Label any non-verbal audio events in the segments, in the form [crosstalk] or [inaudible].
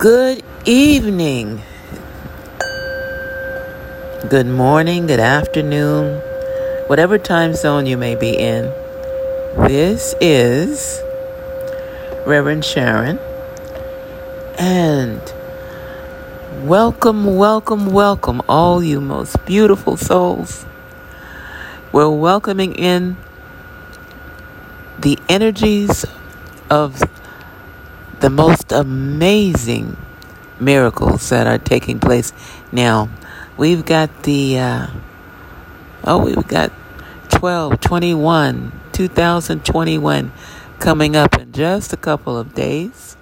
Good evening. Good morning, good afternoon, whatever time zone you may be in. This is Reverend Sharon. And welcome, welcome, welcome, all you most beautiful souls. We're welcoming in the energies of the most amazing miracles that are taking place now. We've got the, uh, oh, we've got 12, 21, 2021 coming up in just a couple of days.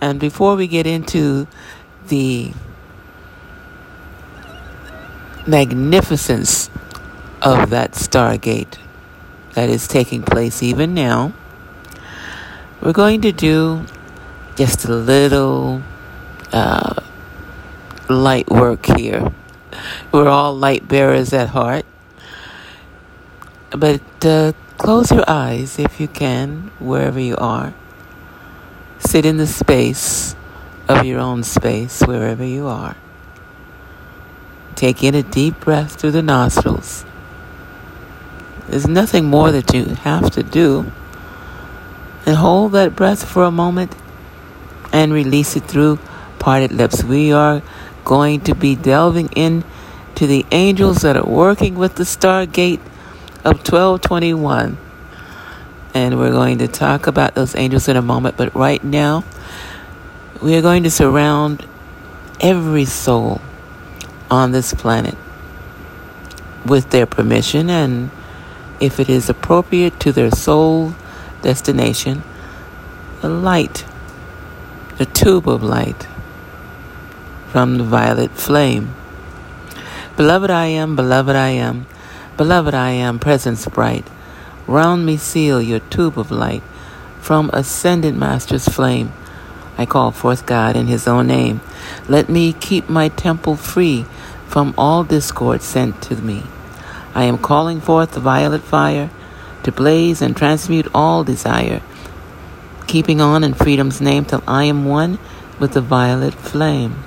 And before we get into the magnificence of that Stargate that is taking place even now, we're going to do just a little uh, light work here. We're all light bearers at heart. But uh, close your eyes if you can, wherever you are. Sit in the space of your own space, wherever you are. Take in a deep breath through the nostrils. There's nothing more that you have to do and hold that breath for a moment and release it through parted lips. We are going to be delving in to the angels that are working with the Stargate of 1221. And we're going to talk about those angels in a moment. But right now, we are going to surround every soul on this planet with their permission and if it is appropriate to their soul destination, the light, the tube of light from the violet flame. Beloved I am, beloved I am, beloved I am, presence bright. Round me seal your tube of light from ascendant master's flame. I call forth God in his own name. Let me keep my temple free from all discord sent to me. I am calling forth the violet fire to blaze and transmute all desire, keeping on in freedom's name till I am one with the violet flame.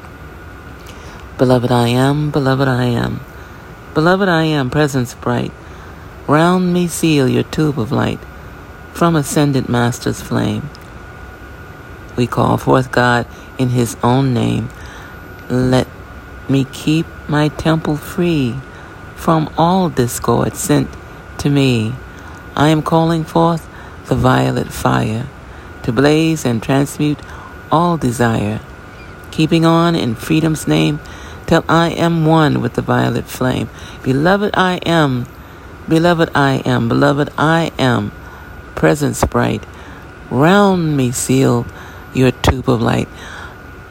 Beloved I am, beloved I am, beloved I am, presence bright. Round me seal your tube of light from ascendant master's flame. We call forth God in his own name. Let me keep my temple free from all discord sent to me. I am calling forth the violet fire to blaze and transmute all desire, keeping on in freedom's name till I am one with the violet flame. Beloved, I am, beloved, I am, beloved, I am, presence bright. Round me seal your tube of light.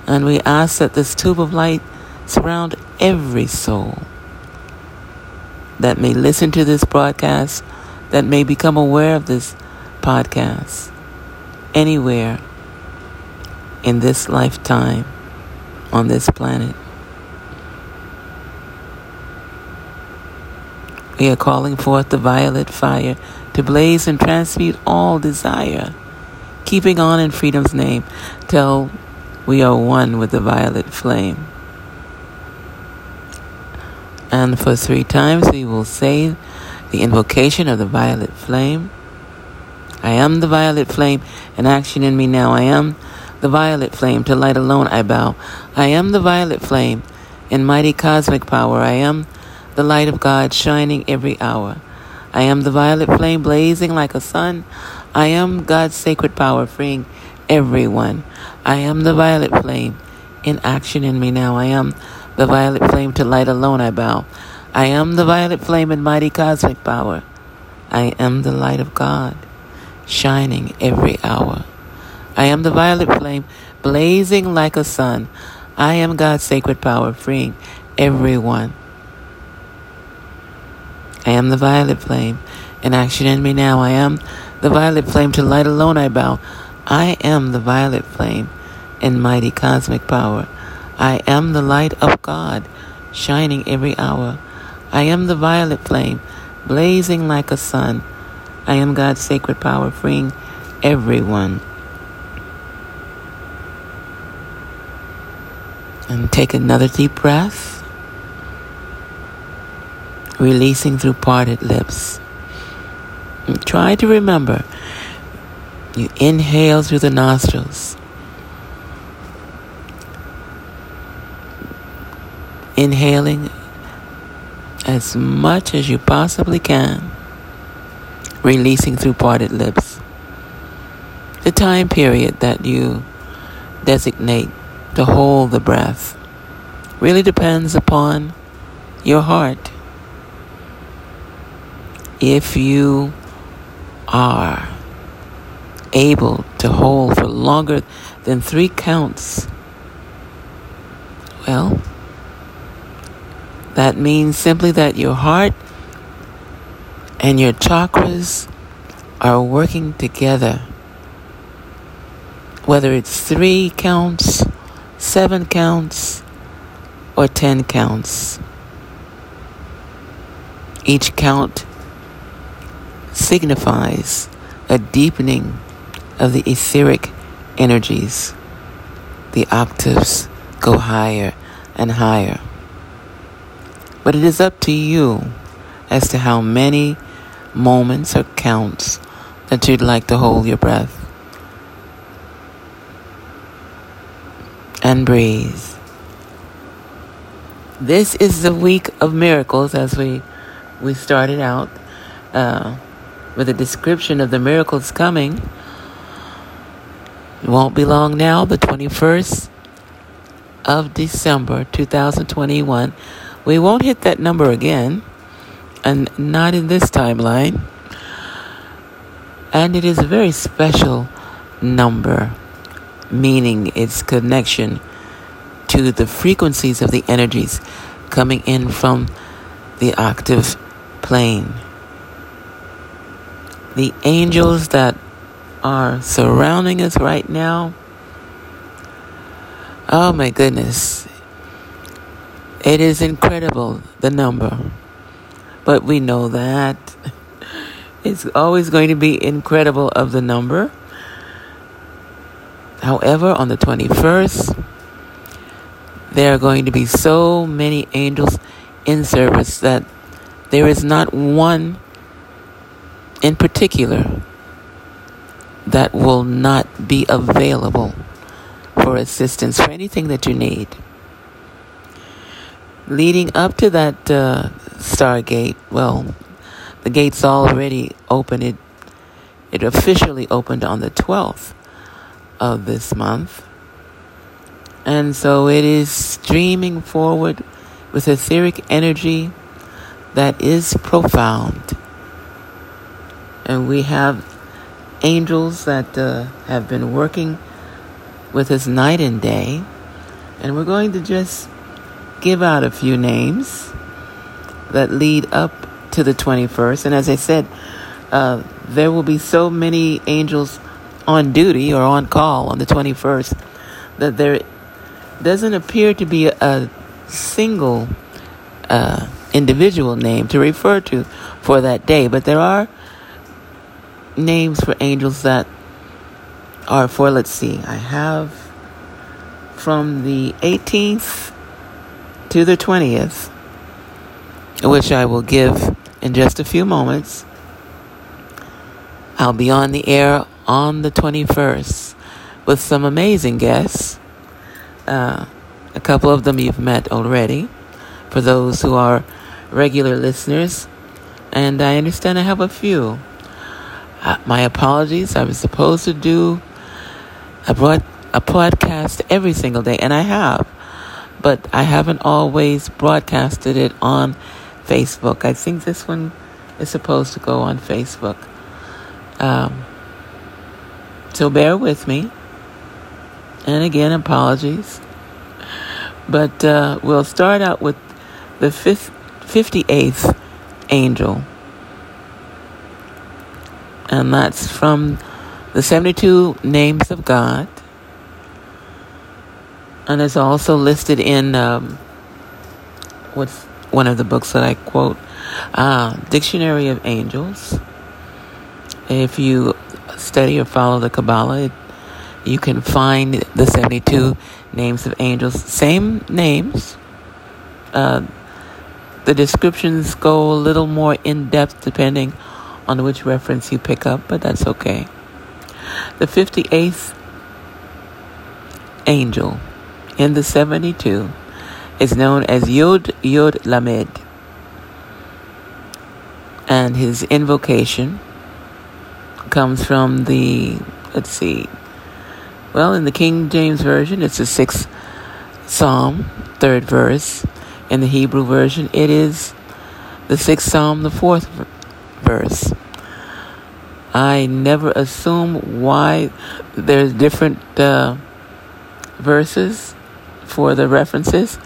And we ask that this tube of light surround every soul that may listen to this broadcast that may become aware of this podcast anywhere in this lifetime on this planet. We are calling forth the violet fire to blaze and transmute all desire, keeping on in freedom's name till we are one with the violet flame. And for three times we will say the invocation of the violet flame. I am the violet flame, and action in me now. I am the violet flame, to light alone I bow. I am the violet flame, in mighty cosmic power. I am the light of God shining every hour. I am the violet flame blazing like a sun. I am God's sacred power freeing everyone. I am the violet flame in action in me now. I am the violet flame to light alone I bow. I am the violet flame and mighty cosmic power. I am the light of God, shining every hour. I am the violet flame, blazing like a sun. I am God's sacred power, freeing everyone. I am the violet flame, in action in me now. I am the violet flame, to light alone I bow. I am the violet flame, in mighty cosmic power. I am the light of God, shining every hour. I am the violet flame, blazing like a sun. I am God's sacred power, freeing everyone. And take another deep breath, releasing through parted lips. And try to remember you inhale through the nostrils. Inhaling as much as you possibly can, releasing through parted lips. The time period that you designate to hold the breath really depends upon your heart. If you are able to hold for longer than three counts, well, that means simply that your heart and your chakras are working together. Whether it's three counts, seven counts, or ten counts. Each count signifies a deepening of the etheric energies. The octaves go higher and higher. But it is up to you as to how many moments or counts that you'd like to hold your breath. And breathe. This is the week of miracles as we we started out uh, with a description of the miracles coming. It won't be long now, the 21st of December 2021 we won't hit that number again, and not in this timeline. And it is a very special number, meaning its connection to the frequencies of the energies coming in from the octave plane. The angels that are surrounding us right now. Oh my goodness. It is incredible, the number. But we know that [laughs] it's always going to be incredible of the number. However, on the 21st, there are going to be so many angels in service that there is not one in particular that will not be available for assistance for anything that you need leading up to that uh, Stargate, well, the gate's already open. It it officially opened on the 12th of this month. And so it is streaming forward with etheric energy that is profound. And we have angels that uh, have been working with us night and day. And we're going to just give out a few names that lead up to the 21st. And as I said, uh, there will be so many angels on duty or on call on the 21st that there doesn't appear to be a, single uh, individual name to refer to for that day. But there are names for angels that are for, let's see, I have from the 18th to the 20th, which I will give in just a few moments. I'll be on the air on the 21st with some amazing guests. Uh, a couple of them you've met already, for those who are regular listeners. And I understand I have a few. Uh, my apologies. I was supposed to do a, broad, a podcast every single day, and I have but I haven't always broadcasted it on Facebook. I think this one is supposed to go on Facebook. Um, so bear with me. And again, apologies. But uh, we'll start out with the fifth, 58th angel. And that's from the 72 names of God and it's also listed in um, what's one of the books that I quote, uh, Dictionary of Angels. If you study or follow the Kabbalah, it, you can find the 72 names of angels. Same names. Uh, the descriptions go a little more in depth depending on which reference you pick up, but that's okay. The 58th angel in the 72 is known as Yod Yod Lamed. And his invocation comes from the, let's see, well, in the King James Version, it's the sixth psalm, third verse. In the Hebrew version, it is the sixth psalm, the fourth verse. I never assume why there's different uh, verses for the references,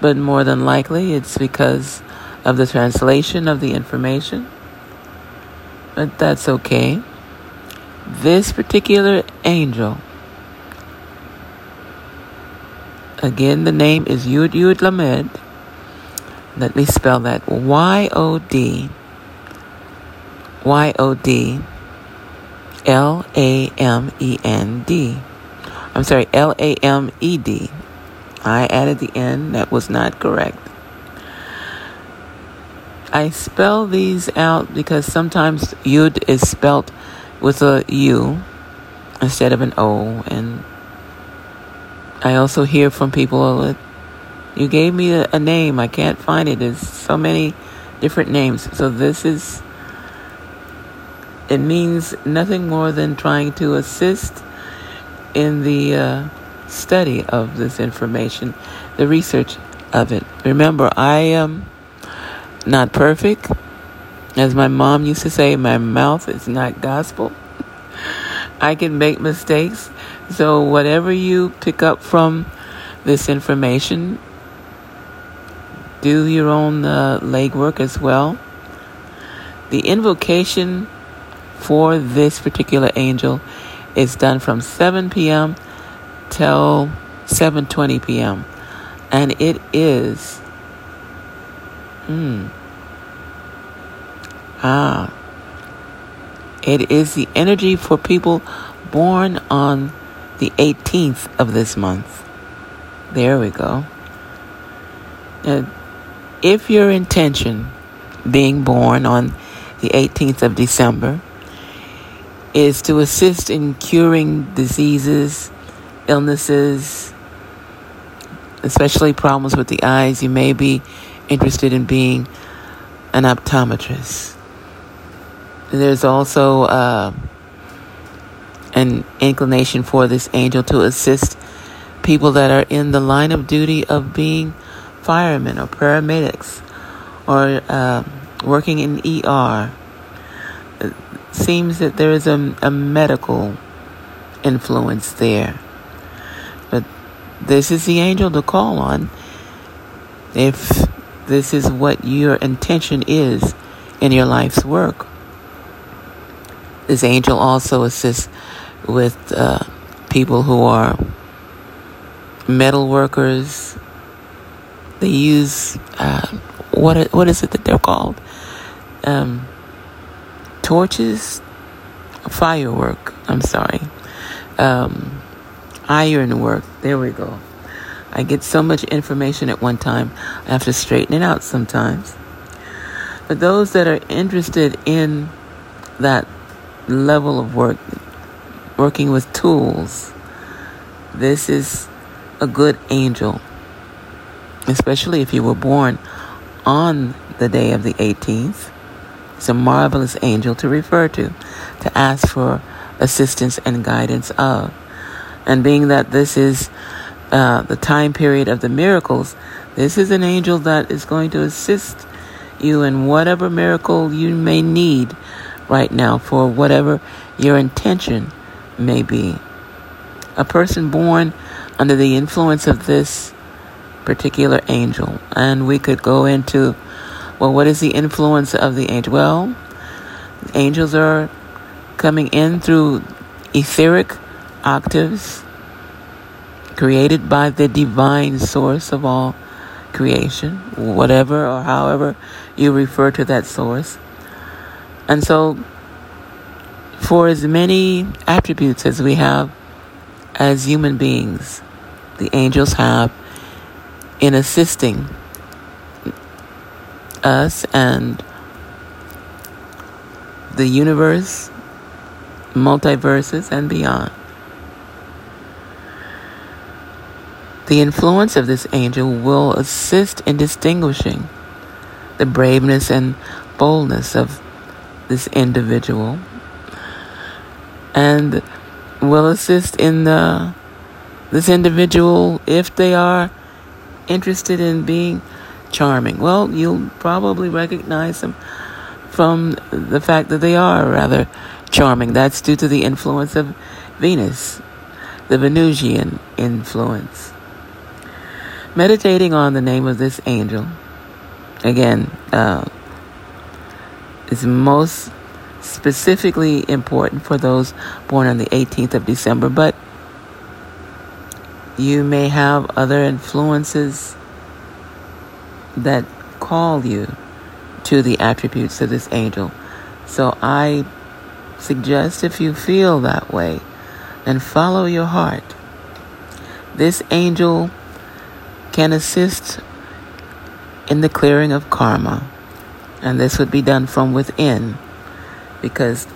but more than likely it's because of the translation of the information. But that's okay. This particular angel Again, the name is Yud Yud Lamed. Let me spell that Y O D Y O D L A M E N D. I'm sorry, L A M E D. I added the N, that was not correct. I spell these out because sometimes Yud is spelt with a U instead of an O, and I also hear from people that you gave me a, a, name. I can't find it. There's so many different names. So this is, it means nothing more than trying to assist in the uh, study of this information, the research of it. Remember, I am not perfect. As my mom used to say, my mouth is not gospel. I can make mistakes. So, whatever you pick up from this information, do your own uh, legwork as well. The invocation for this particular angel is done from 7 p.m. till 7:20 p.m. and it is hmm ah it is the energy for people born on the 18th of this month. There we go. If your intention, being born on the 18th of December, is to assist in curing diseases, illnesses, especially problems with the eyes, you may be interested in being an optometrist. There's also uh, an inclination for this angel to assist people that are in the line of duty of being firemen or paramedics or uh, working in ER. It seems that there is a, a medical influence there. This is the angel to call on if this is what your intention is in your life's work. This angel also assists with uh, people who are metal workers. They use uh, what what is it that they're called? Um, torches, firework. I'm sorry, um, iron work. There we go. I get so much information at one time. I have to straighten it out sometimes. But those that are interested in that level of work, working with tools. This is a good angel, especially if you were born on the day of the 18th. It's a marvelous angel to refer to, to ask for assistance and guidance of. And being that this is uh, the time period of the miracles, this is an angel that is going to assist you in whatever miracle you may need right now for whatever your intention may be. A person born under the influence of this particular angel. And we could go into, well, what is the influence of the angel? Well, angels are coming in through etheric octaves created by the divine source of all creation, whatever or however you refer to that source. And so for as many attributes as we have as human beings, the angels have in assisting us and the universe, multiverses, and beyond. The influence of this angel will assist in distinguishing the braveness and boldness of this individual and will assist in the, this individual if they are interested in being charming. Well, you'll probably recognize them from the fact that they are rather charming. That's due to the influence of Venus, the Venusian influence. Meditating on the name of this angel, again, uh, is most specifically important for those born on the 18th of December, but you may have other influences that call you to the attributes of this angel. So I suggest if you feel that way, and follow your heart. This angel can assist in the clearing of karma, and this would be done from within. Because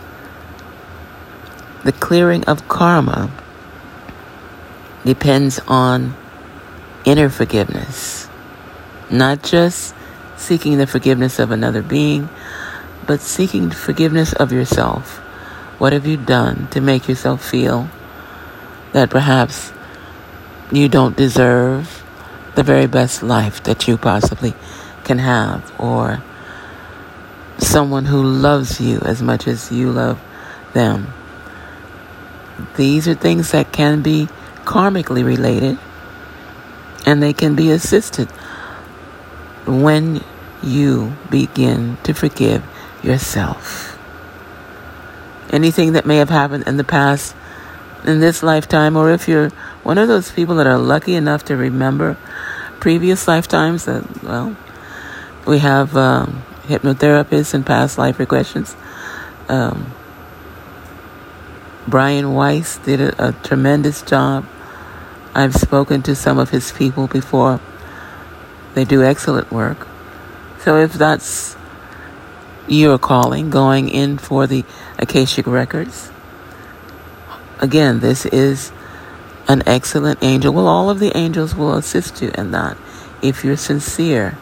the clearing of karma depends on inner forgiveness, not just seeking the forgiveness of another being, but seeking forgiveness of yourself. What have you done to make yourself feel that perhaps you don't deserve the very best life that you possibly can have, or someone who loves you as much as you love them. These are things that can be karmically related and they can be assisted when you begin to forgive yourself. Anything that may have happened in the past, in this lifetime, or if you're one of those people that are lucky enough to remember previous lifetimes, that, well, we have um, hypnotherapists and past life regressions. Um, Brian Weiss did a, a tremendous job. I've spoken to some of his people before. They do excellent work. So if that's your calling, going in for the Akashic Records, again, this is an excellent angel. Well, all of the angels will assist you in that if you're sincere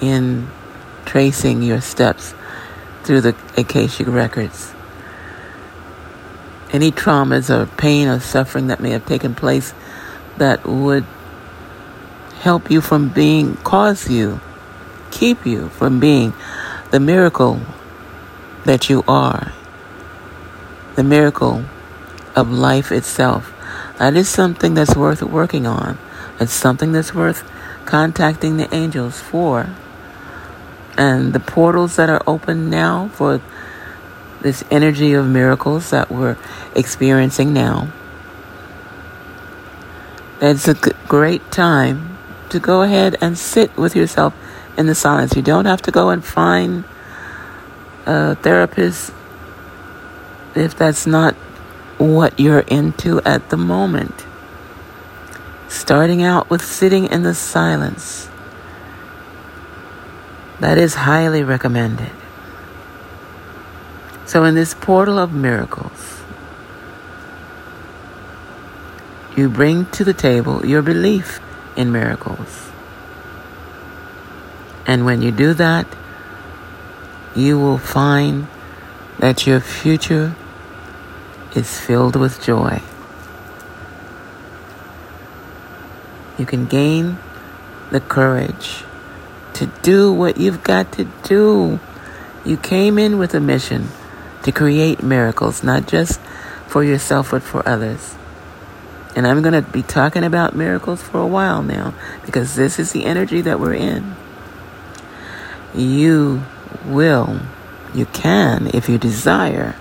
in tracing your steps through the Akashic records. Any traumas or pain or suffering that may have taken place that would help you from being, cause you, keep you from being the miracle that you are, the miracle of life itself. That is something that's worth working on. It's something that's worth contacting the angels for and the portals that are open now for this energy of miracles that we're experiencing now. It's a great time to go ahead and sit with yourself in the silence. You don't have to go and find a therapist if that's not what you're into at the moment. Starting out with sitting in the silence that is highly recommended. So, in this portal of miracles, you bring to the table your belief in miracles. And when you do that, you will find that your future is filled with joy. You can gain the courage to do what you've got to do. You came in with a mission to create miracles, not just for yourself, but for others. And I'm going to be talking about miracles for a while now because this is the energy that we're in. You will, you can, if you desire,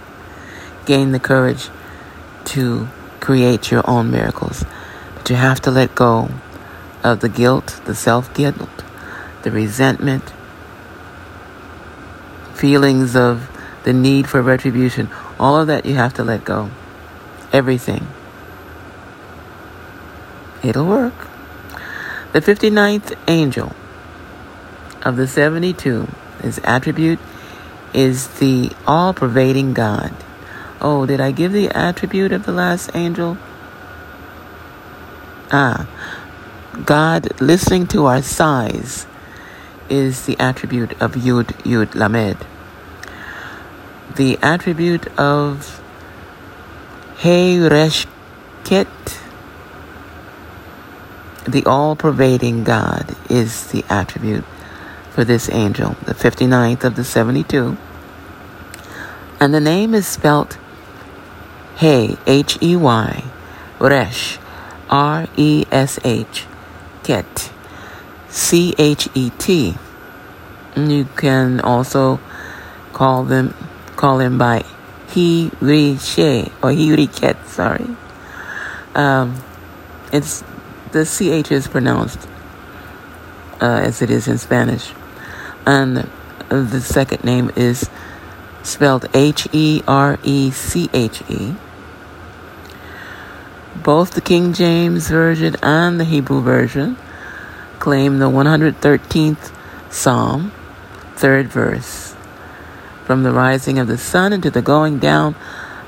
gain the courage to create your own miracles. But you have to let go of the guilt, the self guilt, the resentment, feelings of the need for retribution, all of that you have to let go. Everything. it'll work. The 59th angel of the 72, his attribute is the all pervading God. Oh, did I give the attribute of the last angel? Ah, God listening to our sighs is the attribute of Yud Yud Lamed. The attribute of Hey Reshket, the all pervading God, is the attribute for this angel, the 59th of the 72. And the name is spelt Hey, H E Y, Resh, R E S H, Ket, C H E T. You can also call them call him by he ri she or he ri ket, sorry. Um, it's the ch is pronounced uh, as it is in Spanish, and the second name is spelled H E R E C H E. Both the King James Version and the Hebrew Version claim the 113th Psalm, third verse. From the rising of the sun into the going down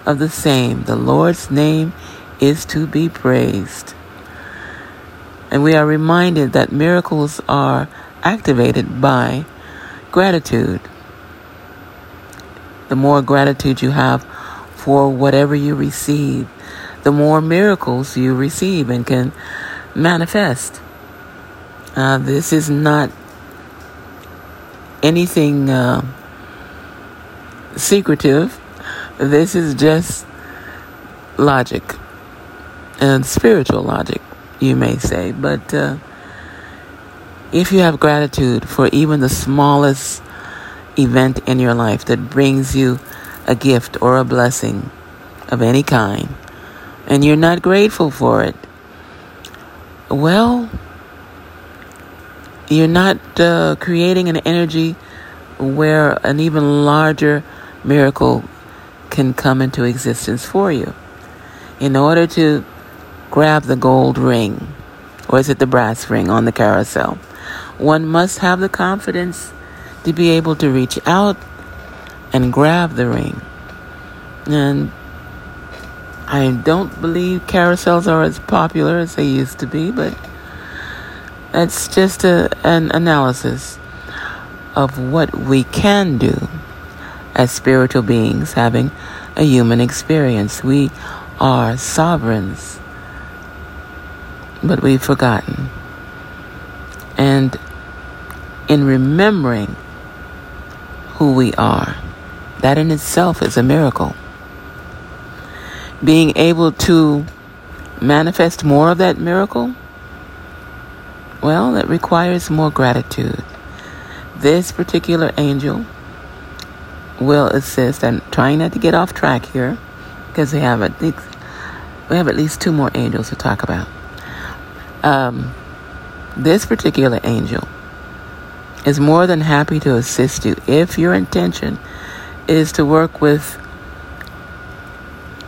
of the same, the Lord's name is to be praised. And we are reminded that miracles are activated by gratitude. The more gratitude you have for whatever you receive, the more miracles you receive and can manifest. Uh, this is not anything uh, secretive. This is just logic and spiritual logic, you may say. But uh, if you have gratitude for even the smallest event in your life that brings you a gift or a blessing of any kind, and you're not grateful for it, well, you're not uh, creating an energy where an even larger miracle can come into existence for you. In order to grab the gold ring, or is it the brass ring on the carousel, one must have the confidence to be able to reach out and grab the ring. And I don't believe carousels are as popular as they used to be, but that's just a, an analysis of what we can do as spiritual beings having a human experience. We are sovereigns, but we've forgotten. And in remembering who we are, that in itself is a miracle. Being able to manifest more of that miracle well, it requires more gratitude. This particular angel will assist, and trying not to get off track here, because we have at least, we have at least two more angels to talk about. Um, this particular angel is more than happy to assist you if your intention is to work with,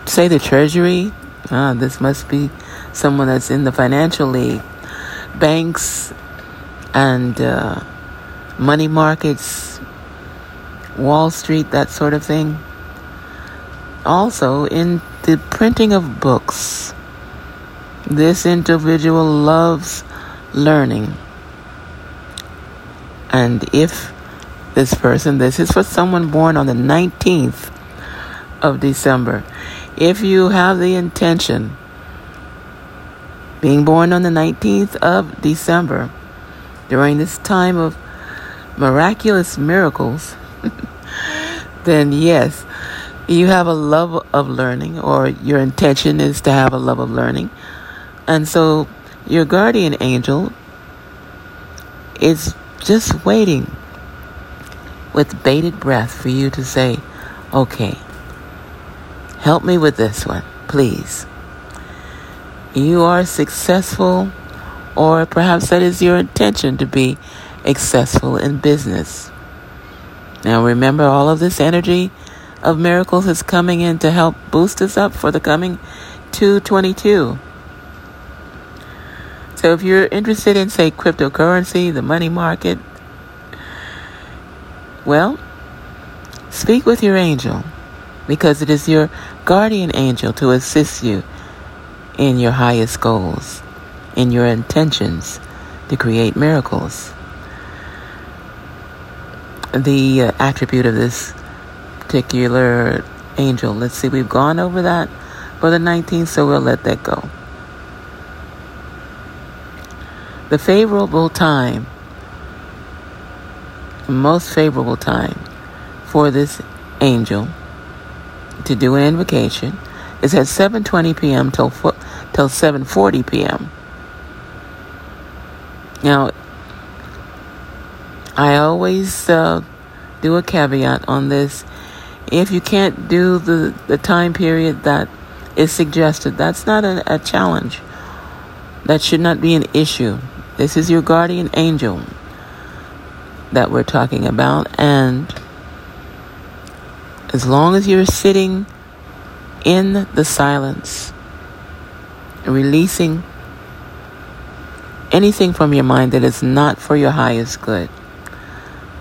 say, the Treasury. Ah, this must be someone that's in the financial league banks and uh, money markets, Wall Street, that sort of thing. Also, in the printing of books, this individual loves learning. And if this person, this is for someone born on the 19th of December, if you have the intention being born on the 19th of December, during this time of miraculous miracles, [laughs] then yes, you have a love of learning, or your intention is to have a love of learning. And so your guardian angel is just waiting with bated breath for you to say, okay, help me with this one, please you are successful, or perhaps that is your intention to be successful in business. Now, remember, all of this energy of miracles is coming in to help boost us up for the coming 222. So if you're interested in, say, cryptocurrency, the money market, well, speak with your angel because it is your guardian angel to assist you in your highest goals, in your intentions to create miracles. The uh, attribute of this particular angel, let's see, we've gone over that for the 19th, so we'll let that go. The favorable time, most favorable time for this angel to do an invocation is at 7:20 p.m. till till 7:40 p.m. Now, I always uh, do a caveat on this. If you can't do the, the time period that is suggested, that's not a, a challenge. That should not be an issue. This is your guardian angel that we're talking about, and as long as you're sitting in the silence, releasing anything from your mind that is not for your highest good,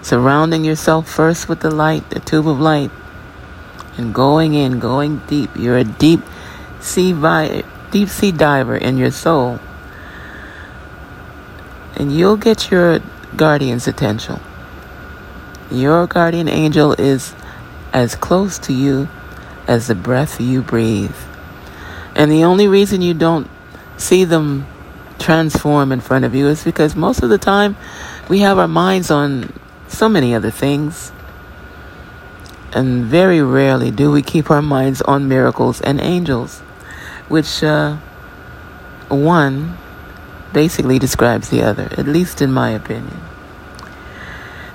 surrounding yourself first with the light, the tube of light, and going in, going deep. You're a deep sea, vi- deep sea diver in your soul and you'll get your guardian's attention. Your guardian angel is as close to you as the breath you breathe. And the only reason you don't see them transform in front of you is because most of the time we have our minds on so many other things. And very rarely do we keep our minds on miracles and angels, which, uh, one, basically describes the other, at least in my opinion.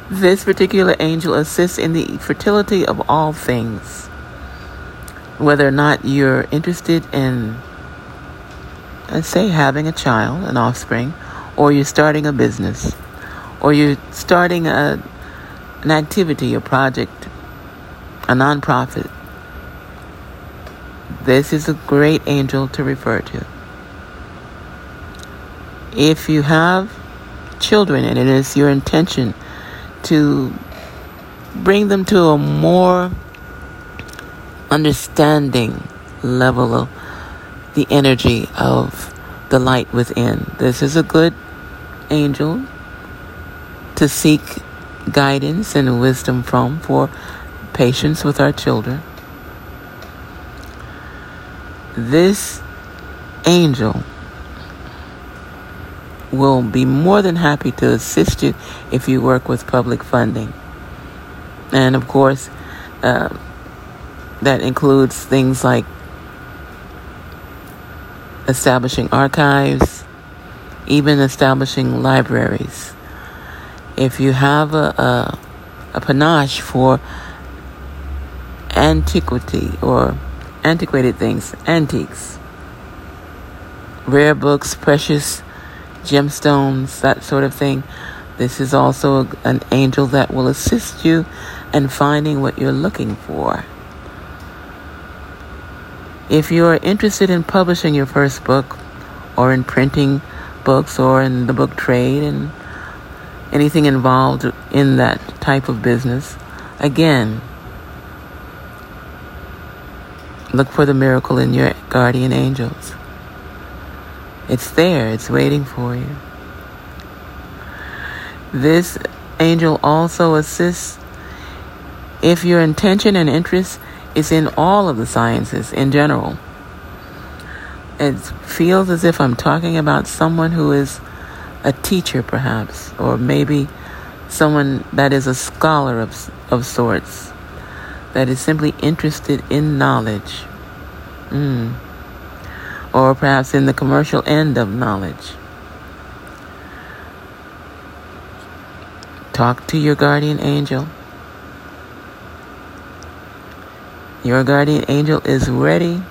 This particular angel assists in the fertility of all things. Whether or not you're interested in, let's say, having a child, an offspring, or you're starting a business, or you're starting a, an activity, a project, a nonprofit, this is a great angel to refer to if you have children and it is your intention to bring them to a more understanding level of the energy of the light within. This is a good angel to seek guidance and wisdom from for patience with our children. This angel will be more than happy to assist you if you work with public funding. And of course, uh, that includes things like establishing archives, even establishing libraries. If you have a, a, a panache for antiquity or antiquated things, antiques, rare books, precious gemstones, that sort of thing. This is also an angel that will assist you in finding what you're looking for. If you're interested in publishing your first book, or in printing books, or in the book trade, and anything involved in that type of business, again, look for the miracle in your guardian angels. It's there, it's waiting for you. This angel also assists if your intention and interest is in all of the sciences in general. It feels as if I'm talking about someone who is a teacher, perhaps, or maybe someone that is a scholar of, of sorts, that is simply interested in knowledge. Mm or perhaps in the commercial end of knowledge. Talk to your guardian angel. Your guardian angel is ready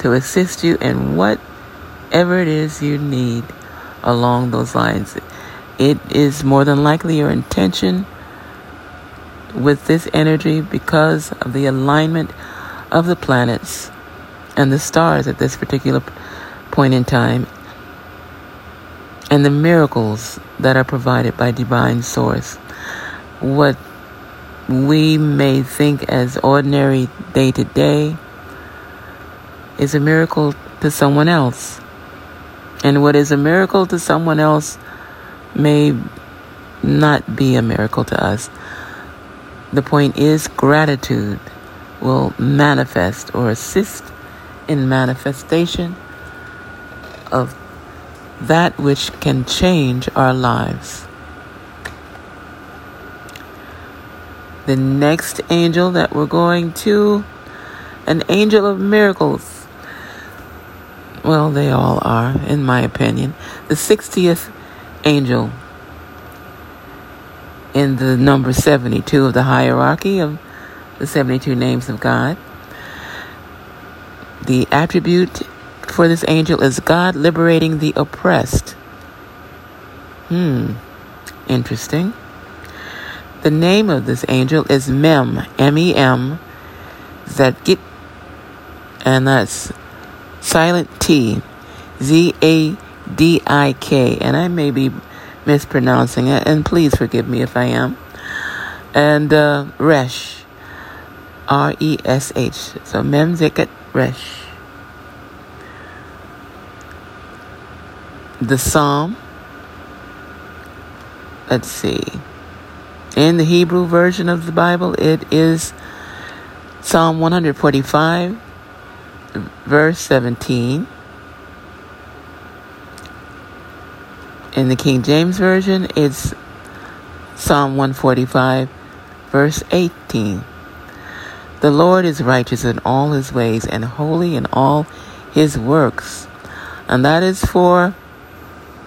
to assist you in whatever it is you need along those lines. It is more than likely your intention with this energy because of the alignment of the planets and the stars at this particular point in time and the miracles that are provided by divine source. What we may think as ordinary day to day is a miracle to someone else. And what is a miracle to someone else may not be a miracle to us. The point is, gratitude will manifest or assist in manifestation of that which can change our lives. The next angel that we're going to, an angel of miracles. Well, they all are, in my opinion. The 60th angel in the number 72 of the hierarchy of the 72 names of God. The attribute for this angel is God liberating the oppressed. Hmm, interesting. The name of this angel is Mem, M E M, Zadgit, and that's silent T, Z A D I K, and I may be mispronouncing it, and please forgive me if I am. And uh, Resh, R E S H, so Mem Zikat Resh. The Psalm, let's see. In the Hebrew version of the Bible, it is Psalm 145, verse 17. In the King James Version, it's Psalm 145, verse 18. The Lord is righteous in all his ways and holy in all his works. And that is for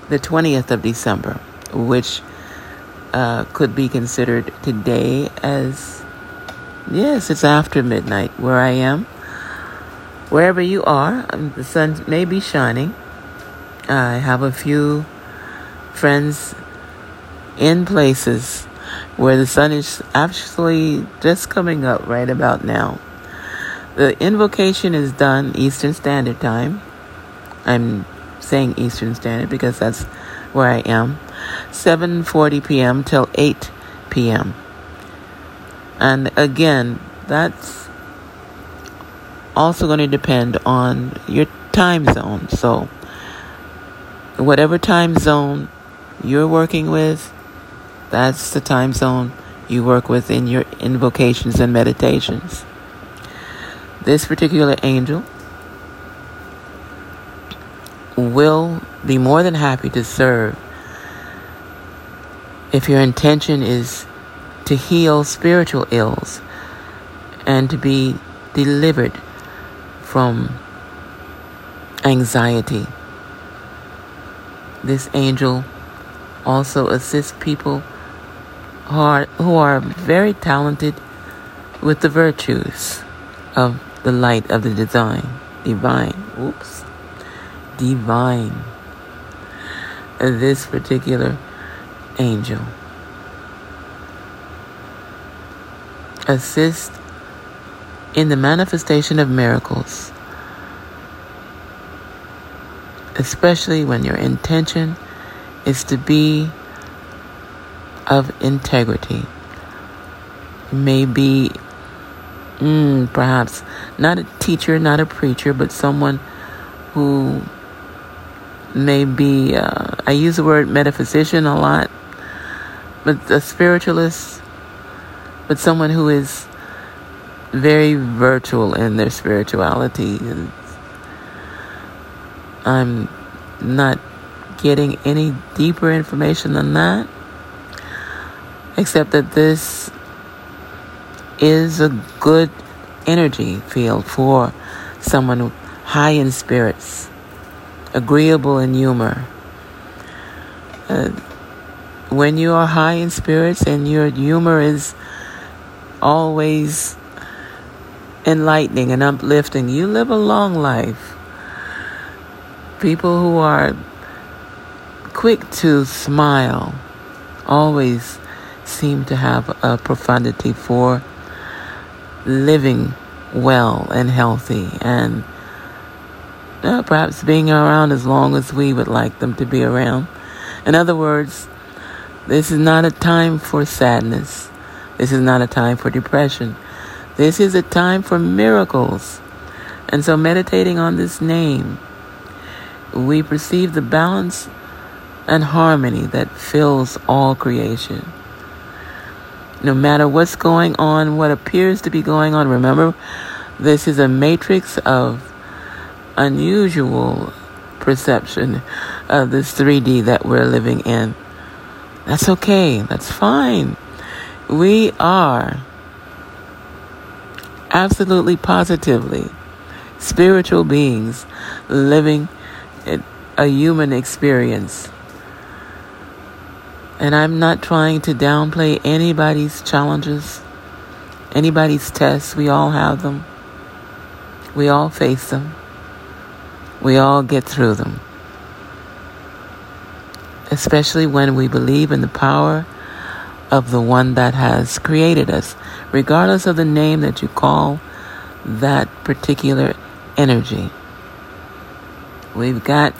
the 20th of December, which uh, could be considered today as, yes, it's after midnight where I am. Wherever you are, um, the sun may be shining. I have a few friends in places where the sun is actually just coming up right about now. The invocation is done Eastern Standard Time. I'm saying Eastern Standard because that's where I am. 7:40 p.m. till 8 p.m. And again, that's also going to depend on your time zone. So, whatever time zone you're working with, that's the time zone you work with in your invocations and meditations. This particular angel will be more than happy to serve if your intention is to heal spiritual ills and to be delivered from anxiety. This angel also assists people are, who are very talented with the virtues of the light of the design, divine. Oops divine. This particular angel assist in the manifestation of miracles, especially when your intention is to be of integrity. Maybe, mm, perhaps not a teacher, not a preacher, but someone who maybe uh, I use the word metaphysician a lot, but a spiritualist, but someone who is very virtual in their spirituality. I'm not getting any deeper information than that, except that this is a good energy field for someone high in spirits agreeable in humor. Uh, when you are high in spirits and your humor is always enlightening and uplifting, you live a long life. People who are quick to smile always seem to have a profundity for living well and healthy and uh, perhaps being around as long as we would like them to be around. In other words, this is not a time for sadness. This is not a time for depression. This is a time for miracles. And so, meditating on this name, we perceive the balance and harmony that fills all creation. No matter what's going on, what appears to be going on, remember, this is a matrix of unusual perception of this 3D that we're living in. That's okay. That's fine. We are absolutely positively spiritual beings living a human experience. And I'm not trying to downplay anybody's challenges, anybody's tests. We all have them. We all face them. We all get through them especially when we believe in the power of the one that has created us, regardless of the name that you call that particular energy. We've got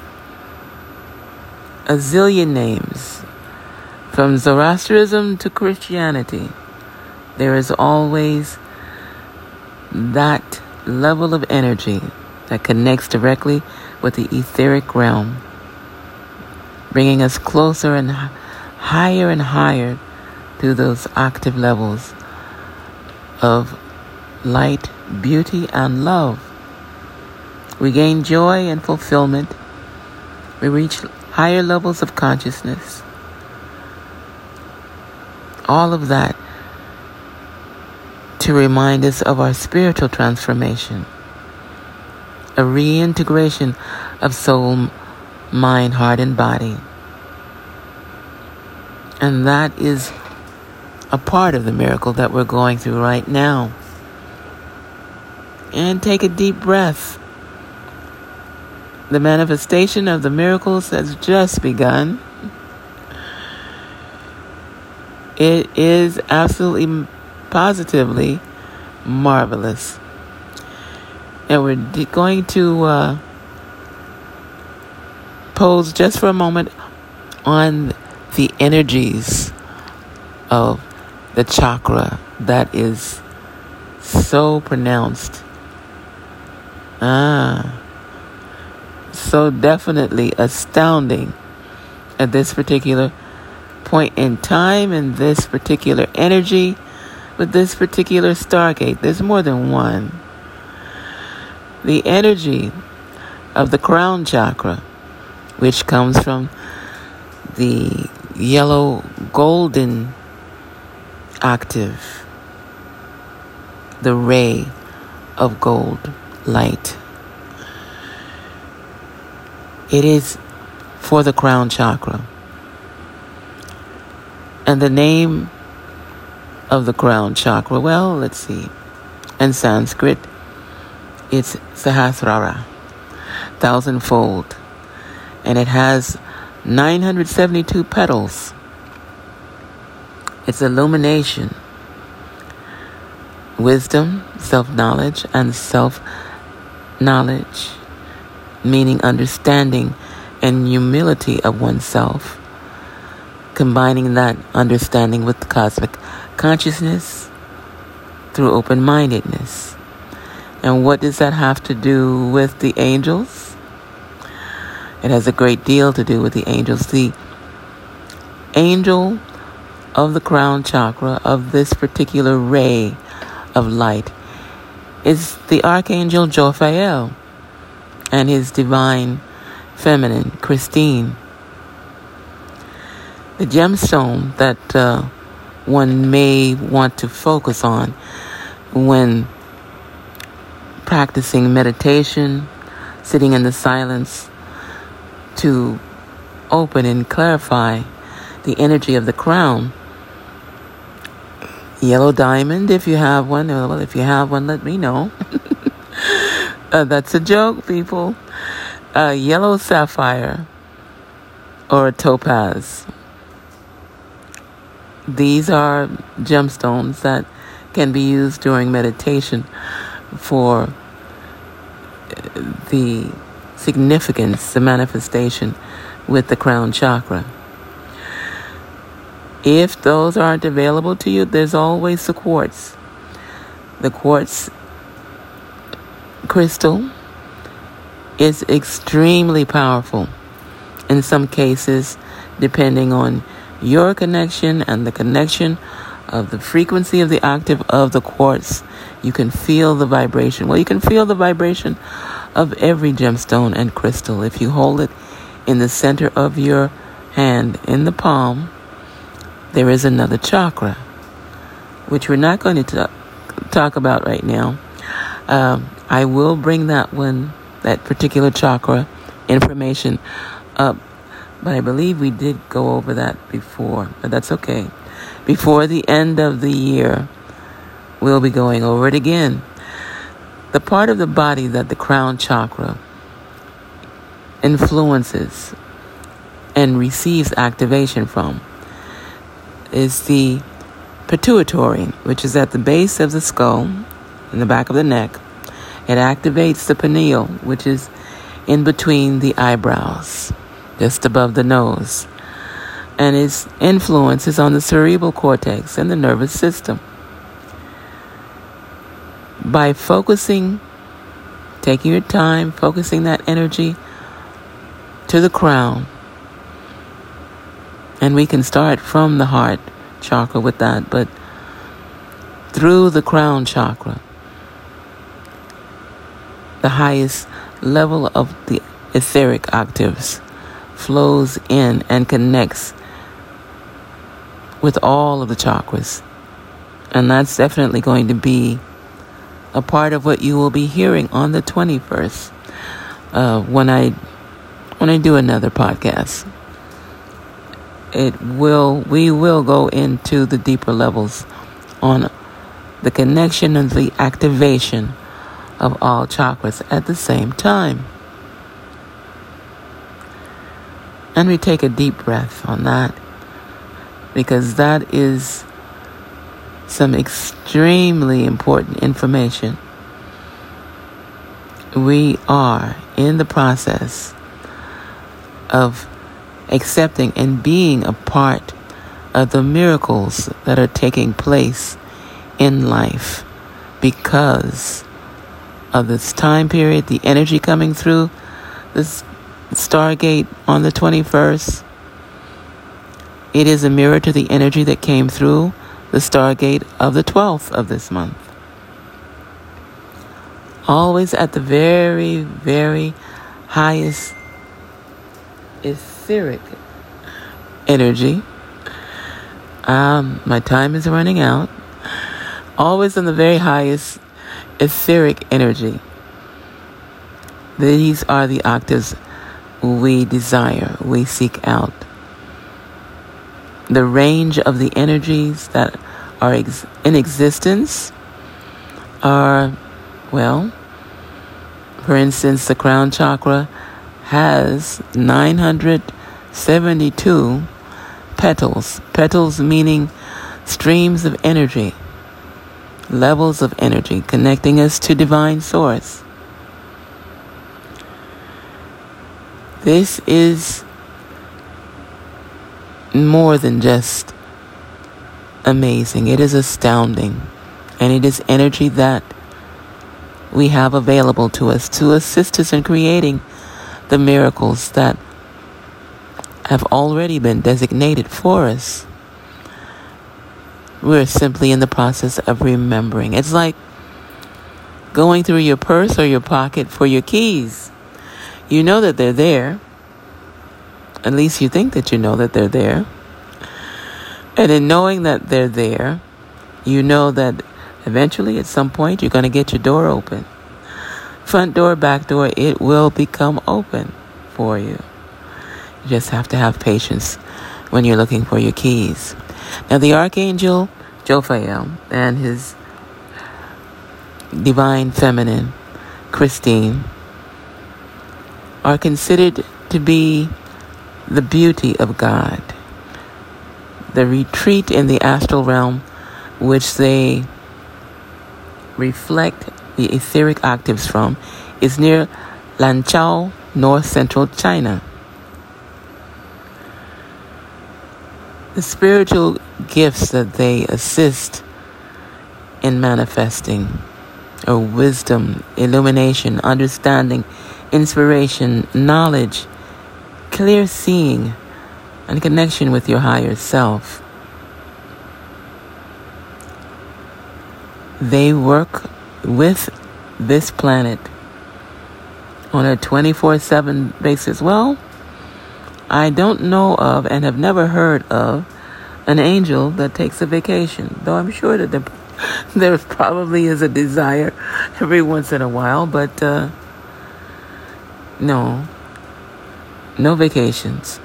a zillion names. From Zoroastrianism to Christianity, there is always that level of energy that connects directly with the etheric realm bringing us closer and higher and higher to those octave levels of light, beauty, and love. We gain joy and fulfillment. We reach higher levels of consciousness. All of that to remind us of our spiritual transformation, a reintegration of soul mind, heart, and body. And that is a part of the miracle that we're going through right now. And take a deep breath. The manifestation of the miracles has just begun. It is absolutely positively marvelous. And we're going to uh, pose just for a moment on the energies of the chakra that is so pronounced. Ah, so definitely astounding at this particular point in time and this particular energy with this particular stargate. There's more than one. The energy of the crown chakra which comes from the yellow golden octave, the ray of gold light. It is for the crown chakra. And the name of the crown chakra, well, let's see. In Sanskrit, it's Sahasrara, thousandfold and it has 972 petals. It's illumination, wisdom, self knowledge, and self knowledge, meaning understanding and humility of oneself, combining that understanding with cosmic consciousness through open mindedness. And what does that have to do with the angels? It has a great deal to do with the angels. The angel of the crown chakra of this particular ray of light is the archangel Jophiel and his divine feminine Christine. The gemstone that uh, one may want to focus on when practicing meditation, sitting in the silence to open and clarify the energy of the crown. Yellow diamond, if you have one. Well, if you have one, let me know. [laughs] uh, that's a joke, people. A yellow sapphire or a topaz. These are gemstones that can be used during meditation for uh, the significance, the manifestation with the crown chakra. If those aren't available to you, there's always the quartz. The quartz crystal is extremely powerful in some cases, depending on your connection and the connection of the frequency of the octave of the quartz. You can feel the vibration. Well, you can feel the vibration of every gemstone and crystal if you hold it in the center of your hand in the palm there is another chakra, which we're not going to talk about right now. Um, I will bring that one, that particular chakra information up, but I believe we did go over that before, but that's okay. Before the end of the year, we'll be going over it again. The part of the body that the crown chakra influences and receives activation from is the pituitary, which is at the base of the skull, in the back of the neck. It activates the pineal, which is in between the eyebrows, just above the nose. And its influence is on the cerebral cortex and the nervous system. By focusing, taking your time, focusing that energy to the crown, and we can start from the heart chakra with that, but through the crown chakra, the highest level of the etheric octaves flows in and connects with all of the chakras. And that's definitely going to be a part of what you will be hearing on the 21st uh, when I when I do another podcast it will we will go into the deeper levels on the connection and the activation of all chakras at the same time. And we take a deep breath on that because that is some extremely important information. We are in the process of accepting and being a part of the miracles that are taking place in life because of this time period, the energy coming through this Stargate on the 21st. It is a mirror to the energy that came through the Stargate of the 12th of this month. Always at the very, very highest etheric energy. Um, my time is running out. Always in the very highest etheric energy. These are the octaves we desire, we seek out. The range of the energies that are ex- in existence are, well, for instance, the crown chakra has 972 petals. Petals meaning streams of energy, levels of energy connecting us to divine source. This is more than just amazing. It is astounding. And it is energy that we have available to us to assist us in creating the miracles that have already been designated for us. We're simply in the process of remembering. It's like going through your purse or your pocket for your keys. You know that they're there. At least you think that you know that they're there. And in knowing that they're there, you know that eventually at some point you're going to get your door open front door, back door, it will become open for you. You just have to have patience when you're looking for your keys. Now, the Archangel Jophiel and his divine feminine, Christine, are considered to be the beauty of God, the retreat in the astral realm, which they reflect the etheric octaves from, is near Lanzhou, north central China. the spiritual gifts that they assist in manifesting are wisdom, illumination, understanding, inspiration, knowledge, clear seeing, and connection with your higher self. They work with this planet on a 24 7 basis. Well, I don't know of and have never heard of an angel that takes a vacation, though I'm sure that there, [laughs] there probably is a desire every once in a while, but uh, no, no vacations.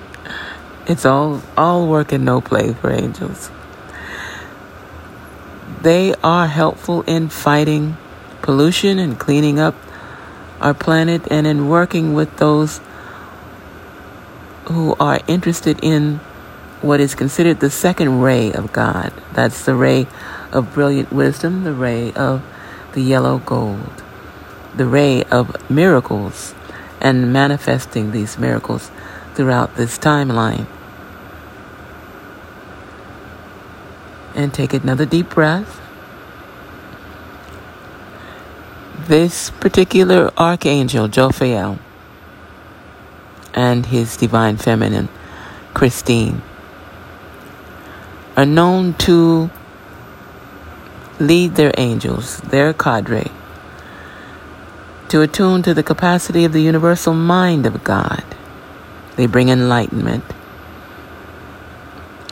It's all all work and no play for angels. They are helpful in fighting pollution and cleaning up our planet and in working with those who are interested in what is considered the second ray of God. That's the ray of brilliant wisdom, the ray of the yellow gold, the ray of miracles, and manifesting these miracles throughout this timeline. And take another deep breath. This particular archangel, Jophiel, and his divine feminine, Christine, are known to lead their angels, their cadre, to attune to the capacity of the universal mind of God. They bring enlightenment.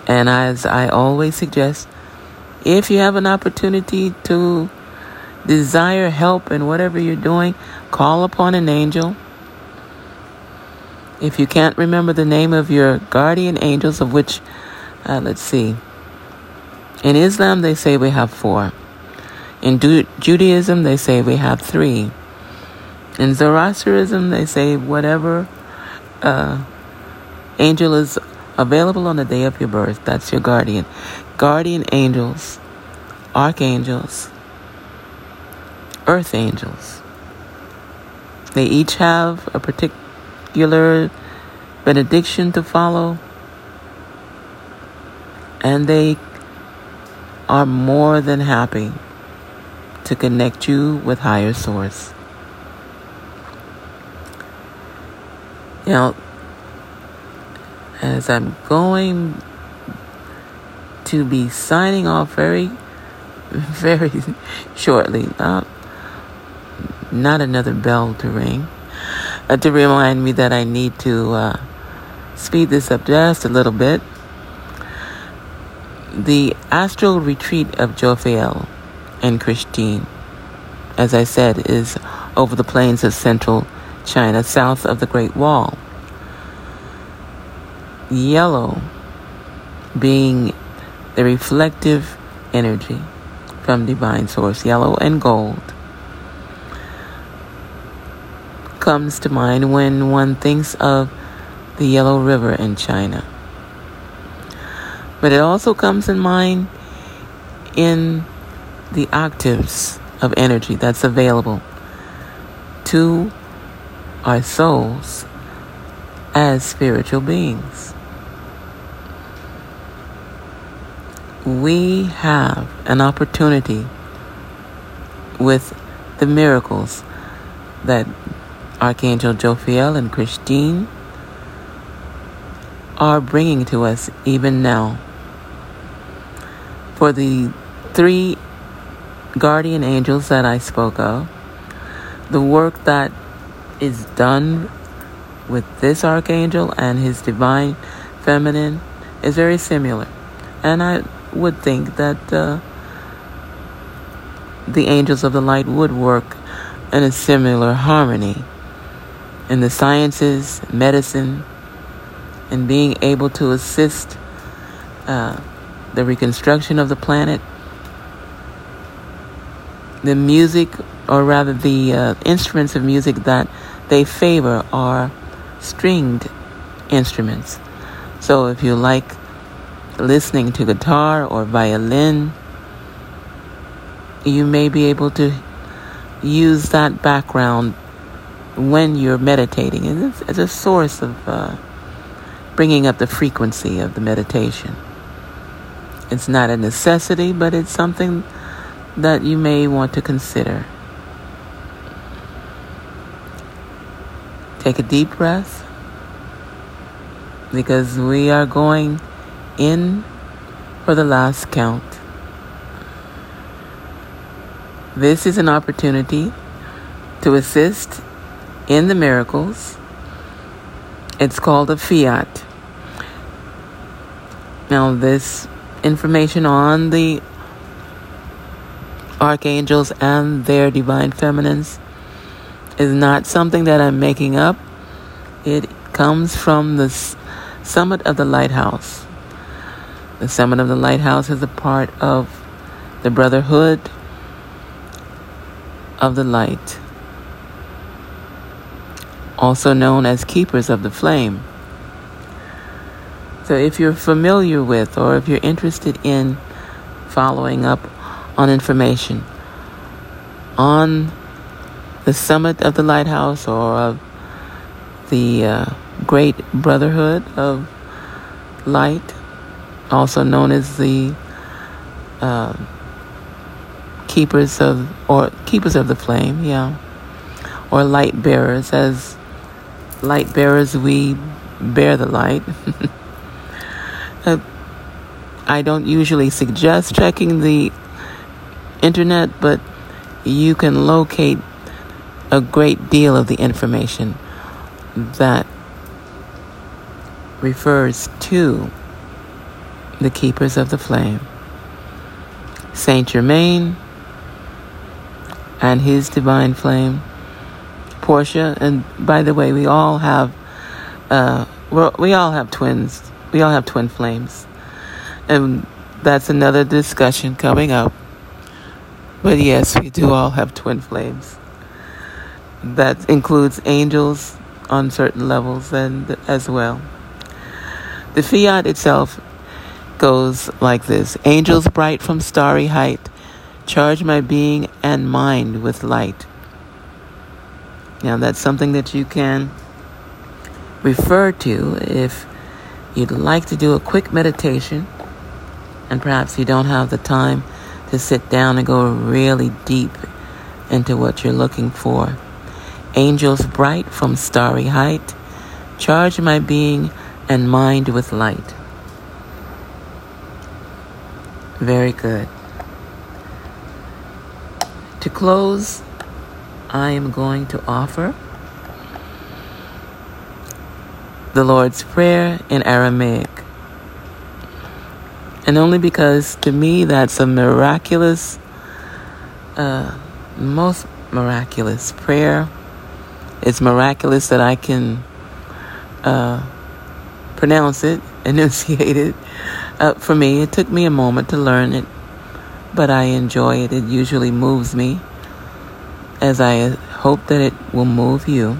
And as I always suggest, if you have an opportunity to desire help in whatever you're doing, call upon an angel if you can't remember the name of your guardian angels, of which, uh, let's see, in Islam they say we have four. In Judaism they say we have three. In Zoroastrianism they say whatever uh, angel is available on the day of your birth, that's your guardian. Guardian angels, archangels, earth angels. They each have a particular particular benediction to follow, and they are more than happy to connect you with higher source. Now, as I'm going to be signing off very, [laughs] very shortly, not, not another bell to ring. Uh, to remind me that I need to uh, speed this up just a little bit. The astral retreat of Jophiel and Christine, as I said, is over the plains of central China, south of the Great Wall. Yellow being the reflective energy from divine source, yellow and gold comes to mind when one thinks of the Yellow River in China. But it also comes in mind in the octaves of energy that's available to our souls as spiritual beings. We have an opportunity with the miracles that Archangel Jophiel and Christine are bringing to us even now. For the three guardian angels that I spoke of, the work that is done with this archangel and his divine feminine is very similar. And I would think that uh, the angels of the light would work in a similar harmony in the sciences, medicine, and being able to assist uh, the reconstruction of the planet. The music, or rather the uh, instruments of music that they favor, are stringed instruments. So if you like listening to guitar or violin, you may be able to use that background when you're meditating. And it's, it's a source of uh, bringing up the frequency of the meditation. It's not a necessity, but it's something that you may want to consider. Take a deep breath because we are going in for the last count. This is an opportunity to assist in the miracles. It's called a fiat. Now, this information on the archangels and their divine feminines is not something that I'm making up. It comes from the summit of the lighthouse. The summit of the lighthouse is a part of the brotherhood of the light, also known as keepers of the flame. So, if you're familiar with or if you're interested in following up on information on the summit of the lighthouse or of the uh, Great Brotherhood of Light, also known as the uh, keepers of or keepers of the flame, yeah, or light bearers. As light bearers, we bear the light. [laughs] uh, I don't usually suggest checking the internet, but you can locate a great deal of the information that refers to the keepers of the flame. Saint Germain and his divine flame, Portia, and by the way, we all have uh, we all have twins. We all have twin flames, and that's another discussion coming up. But yes, we do all have twin flames. That includes angels on certain levels and as well. The fiat itself goes like this Angels bright from starry height, charge my being and mind with light. Now, that's something that you can refer to if you'd like to do a quick meditation and perhaps you don't have the time to sit down and go really deep into what you're looking for. Angels bright from starry height, charge my being and mind with light. Very good. To close, I am going to offer the Lord's Prayer in Aramaic and only because to me that's a miraculous, uh, most miraculous prayer. It's miraculous that I can uh, pronounce it, [laughs] enunciate it. Uh, for me, it took me a moment to learn it, but I enjoy it. It usually moves me, as I hope that it will move you.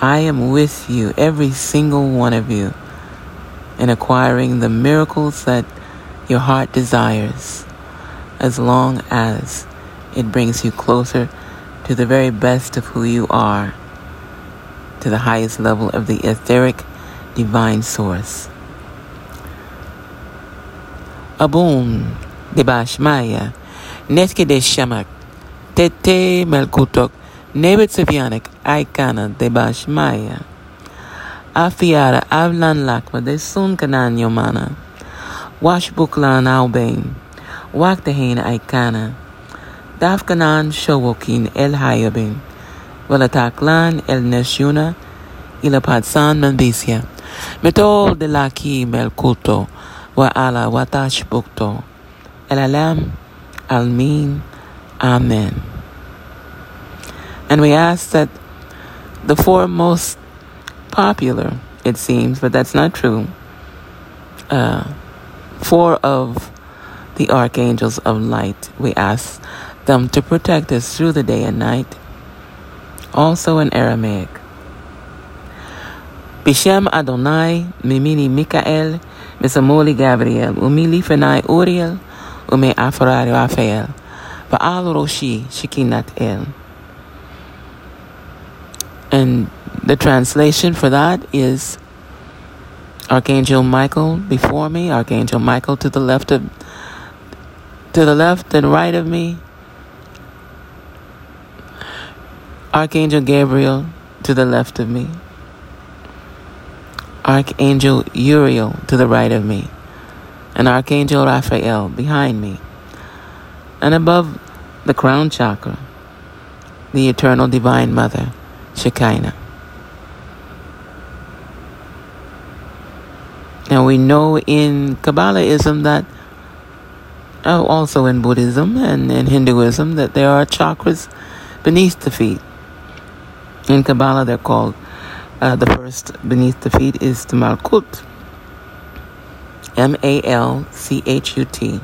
I am with you, every single one of you in acquiring the miracles that your heart desires, as long as it brings you closer to the very best of who you are, to the highest level of the etheric divine source. Abun debashmaya netke de shamak tete melkutok nebet sevianik aikana debashmaya afiara avlan lakma de sun kanan yomana. Wash buklan albain. Wak aikana. Dafkanan showokin el hayabin. Walataklan el neshuna ilapatsan manbisia. Metol de laki mel kulto wa ala watash bukto. El alam almin. Amen. And we ask that the four most popular, it seems, but that's not true. Uh, four of the archangels of light, we ask them to protect us through the day and night. Also in Aramaic. Bishem Adonai, Mimini Mikael, Misamoli Gabriel, Umili Fenai Uriel, Ume Afarari Raphael, Baal Roshi Shikinat El. And the translation for that is Archangel Michael before me, Archangel Michael to the left of to the left and right of me. Archangel Gabriel to the left of me. Archangel Uriel to the right of me. And Archangel Raphael behind me. And above the crown chakra, the eternal divine mother, Shekinah. Now we know in Kabbalahism that, oh, also in Buddhism and in Hinduism, that there are chakras beneath the feet. In Kabbalah, they're called, uh, the first beneath the feet is the Malkut. M A L C H U T.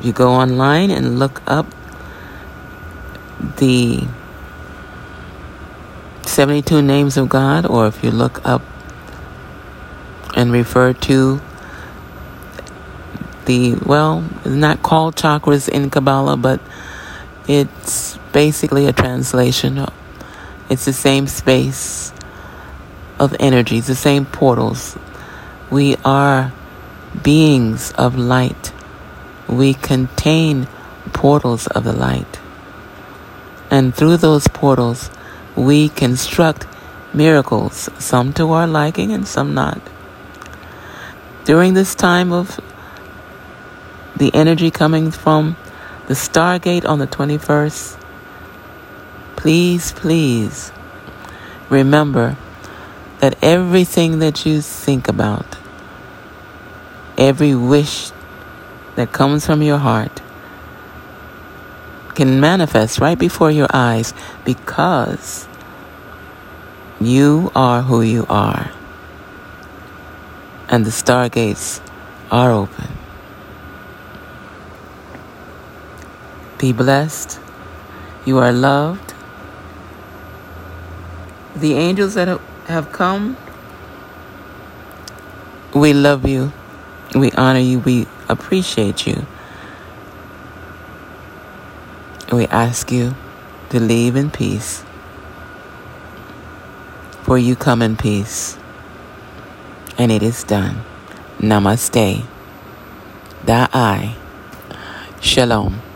You go online and look up the 72 names of God, or if you look up and refer to the, well, it's not called chakras in Kabbalah, but it's basically a translation. It's the same space of energies, the same portals. We are beings of light. We contain portals of the light. And through those portals, we construct miracles, some to our liking and some not during this time of the energy coming from the Stargate on the 21st, please, please remember that everything that you think about, every wish that comes from your heart, can manifest right before your eyes because you are who you are and the stargates are open. Be blessed. You are loved. The angels that have come, we love you. We honor you. We appreciate you. We ask you to leave in peace. For you come in peace and it is done. Namaste. Da'ai. Shalom.